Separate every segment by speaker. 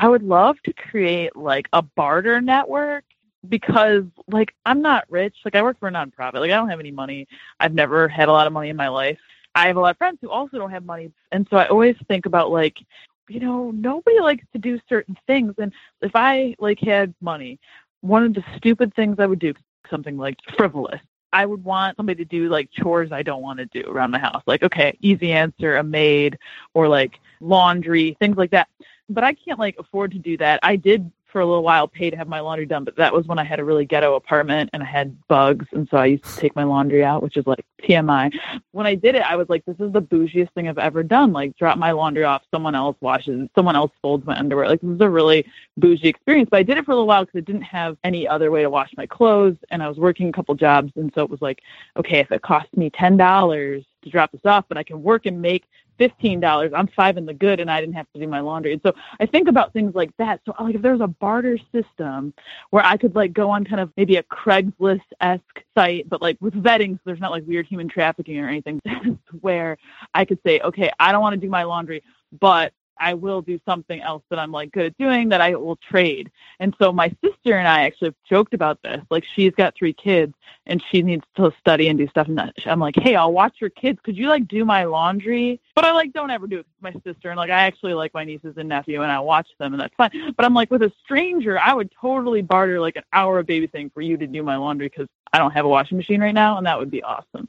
Speaker 1: I would love to create like a barter network because like I'm not rich. Like I work for a nonprofit. Like I don't have any money. I've never had a lot of money in my life. I have a lot of friends who also don't have money. And so I always think about like, you know, nobody likes to do certain things. And if I like had money, one of the stupid things I would do, something like frivolous. I would want somebody to do like chores I don't want to do around my house. Like, okay, easy answer, a maid or like laundry, things like that. But I can't like afford to do that. I did for a little while pay to have my laundry done, but that was when I had a really ghetto apartment and I had bugs, and so I used to take my laundry out, which is like TMI. When I did it, I was like, "This is the bougiest thing I've ever done." Like, drop my laundry off, someone else washes, someone else folds my underwear. Like, this is a really bougie experience. But I did it for a little while because I didn't have any other way to wash my clothes, and I was working a couple jobs, and so it was like, okay, if it costs me ten dollars to drop this off, but I can work and make fifteen dollars. I'm five in the good, and I didn't have to do my laundry. And so I think about things like that. So like if there's a barter system where I could like go on kind of maybe a Craigslist esque site, but like with vetting, so there's not like weird human trafficking or anything. where I could say, okay, I don't want to do my laundry, but I will do something else that I'm like good at doing that I will trade. And so my sister and I actually joked about this. Like she's got three kids and she needs to study and do stuff. And I'm like, hey, I'll watch your kids. Could you like do my laundry? But I like don't ever do it with my sister. And like I actually like my nieces and nephew and I watch them and that's fine. But I'm like with a stranger, I would totally barter like an hour of babysitting for you to do my laundry because I don't have a washing machine right now, and that would be awesome.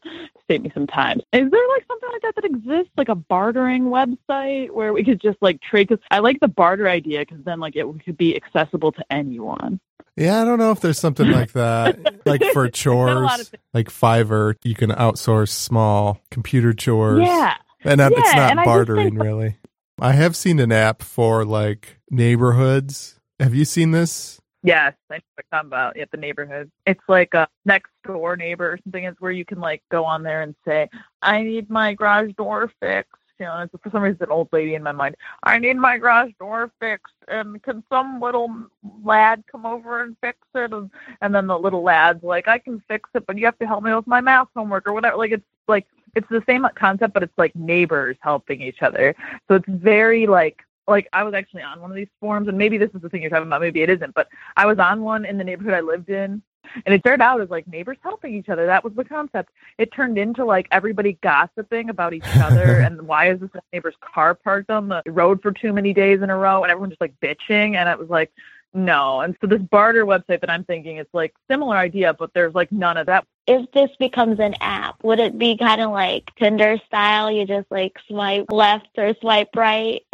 Speaker 1: Save me some time. Is there like something like that that exists, like a bartering website where we could just like trade? Because I like the barter idea because then like it could be accessible to anyone.
Speaker 2: Yeah, I don't know if there's something like that, like for chores, like Fiverr. You can outsource small computer chores.
Speaker 1: Yeah,
Speaker 2: and
Speaker 1: yeah,
Speaker 2: it's not
Speaker 1: and
Speaker 2: bartering really. I have seen an app for like neighborhoods. Have you seen this?
Speaker 1: Yes, I know what you're talking about. At the neighborhood, it's like a next door neighbor or something. It's where you can like go on there and say, "I need my garage door fixed." You know, for some reason an old lady in my mind. I need my garage door fixed, and can some little lad come over and fix it? And, and then the little lad's like, "I can fix it, but you have to help me with my math homework or whatever." Like it's like it's the same concept, but it's like neighbors helping each other. So it's very like like I was actually on one of these forums, and maybe this is the thing you're talking about, maybe it isn't, but I was on one in the neighborhood I lived in, and it started out as like neighbors helping each other. That was the concept. It turned into like everybody gossiping about each other, and why is this neighbor's car parked on the road for too many days in a row, and everyone just like bitching, and it was like. No. And so this barter website that I'm thinking is like similar idea, but there's like none of that.
Speaker 3: If this becomes an app, would it be kind of like Tinder style? You just like swipe left or swipe right?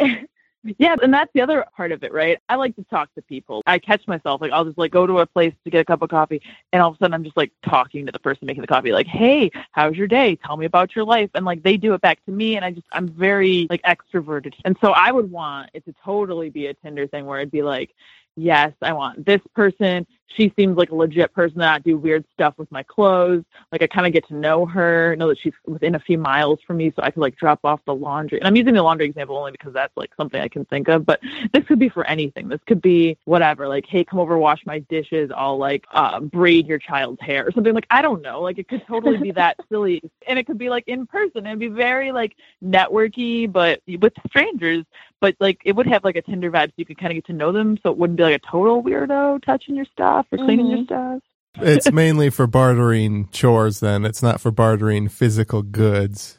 Speaker 1: Yeah, and that's the other part of it, right? I like to talk to people. I catch myself like I'll just like go to a place to get a cup of coffee and all of a sudden I'm just like talking to the person making the coffee like, "Hey, how's your day? Tell me about your life." And like they do it back to me and I just I'm very like extroverted. And so I would want it to totally be a Tinder thing where it'd be like, "Yes, I want this person she seems like a legit person that I do weird stuff with my clothes. Like I kind of get to know her, know that she's within a few miles from me, so I could like drop off the laundry. And I'm using the laundry example only because that's like something I can think of. But this could be for anything. This could be whatever. Like, hey, come over, wash my dishes. I'll like uh, braid your child's hair or something. Like I don't know. Like it could totally be that silly, and it could be like in person. It'd be very like networky, but with strangers. But like it would have like a Tinder vibe, so you could kind of get to know them. So it wouldn't be like a total weirdo touching your stuff or cleaning mm-hmm. your stuff.
Speaker 2: it's mainly for bartering chores then. It's not for bartering physical goods.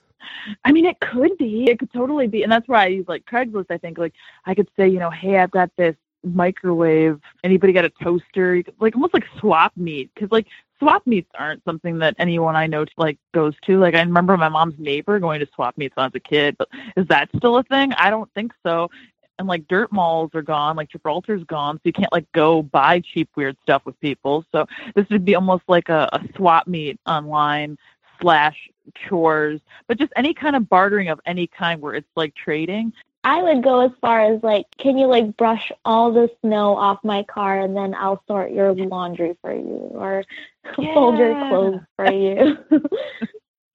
Speaker 1: I mean, it could be. It could totally be. And that's why I use like Craigslist. I think like I could say, you know, hey, I've got this microwave. Anybody got a toaster? Could, like almost like swap meet because like swap meets aren't something that anyone I know like goes to. Like I remember my mom's neighbor going to swap meets when I was a kid, but is that still a thing? I don't think so and like dirt malls are gone, like Gibraltar's gone, so you can't like go buy cheap weird stuff with people. So this would be almost like a, a swap meet online slash chores, but just any kind of bartering of any kind where it's like trading.
Speaker 3: I would go as far as like, can you like brush all the snow off my car and then I'll sort your laundry for you or yeah. fold your clothes for you.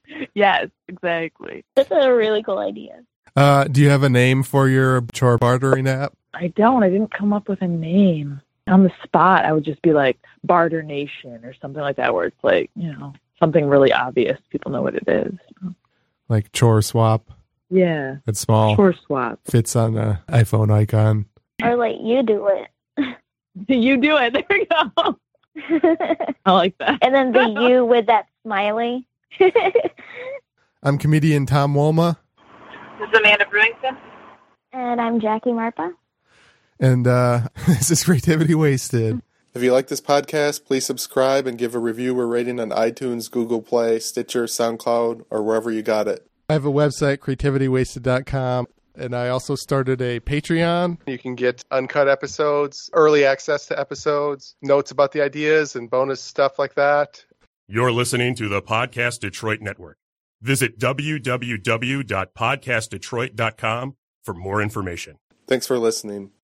Speaker 1: yes, exactly.
Speaker 3: That's a really cool idea.
Speaker 2: Uh, do you have a name for your chore bartering app?
Speaker 1: I don't. I didn't come up with a name. On the spot, I would just be like Barter Nation or something like that, where it's like, you know, something really obvious. People know what it is.
Speaker 2: Like Chore Swap?
Speaker 1: Yeah.
Speaker 2: It's small.
Speaker 1: Chore Swap.
Speaker 2: Fits on the iPhone icon.
Speaker 3: Or like you do it.
Speaker 1: you do it. There you go. I like that.
Speaker 3: And then the you with that smiley.
Speaker 2: I'm comedian Tom Wolma.
Speaker 4: This is Amanda Brewington.
Speaker 3: And I'm Jackie Marpa.
Speaker 2: And uh, this is Creativity Wasted. If you like this podcast, please subscribe and give a review or rating on iTunes, Google Play, Stitcher, SoundCloud, or wherever you got it. I have a website, creativitywasted.com. And I also started a Patreon. You can get uncut episodes, early access to episodes, notes about the ideas, and bonus stuff like that.
Speaker 5: You're listening to the Podcast Detroit Network. Visit www.podcastdetroit.com for more information.
Speaker 2: Thanks for listening.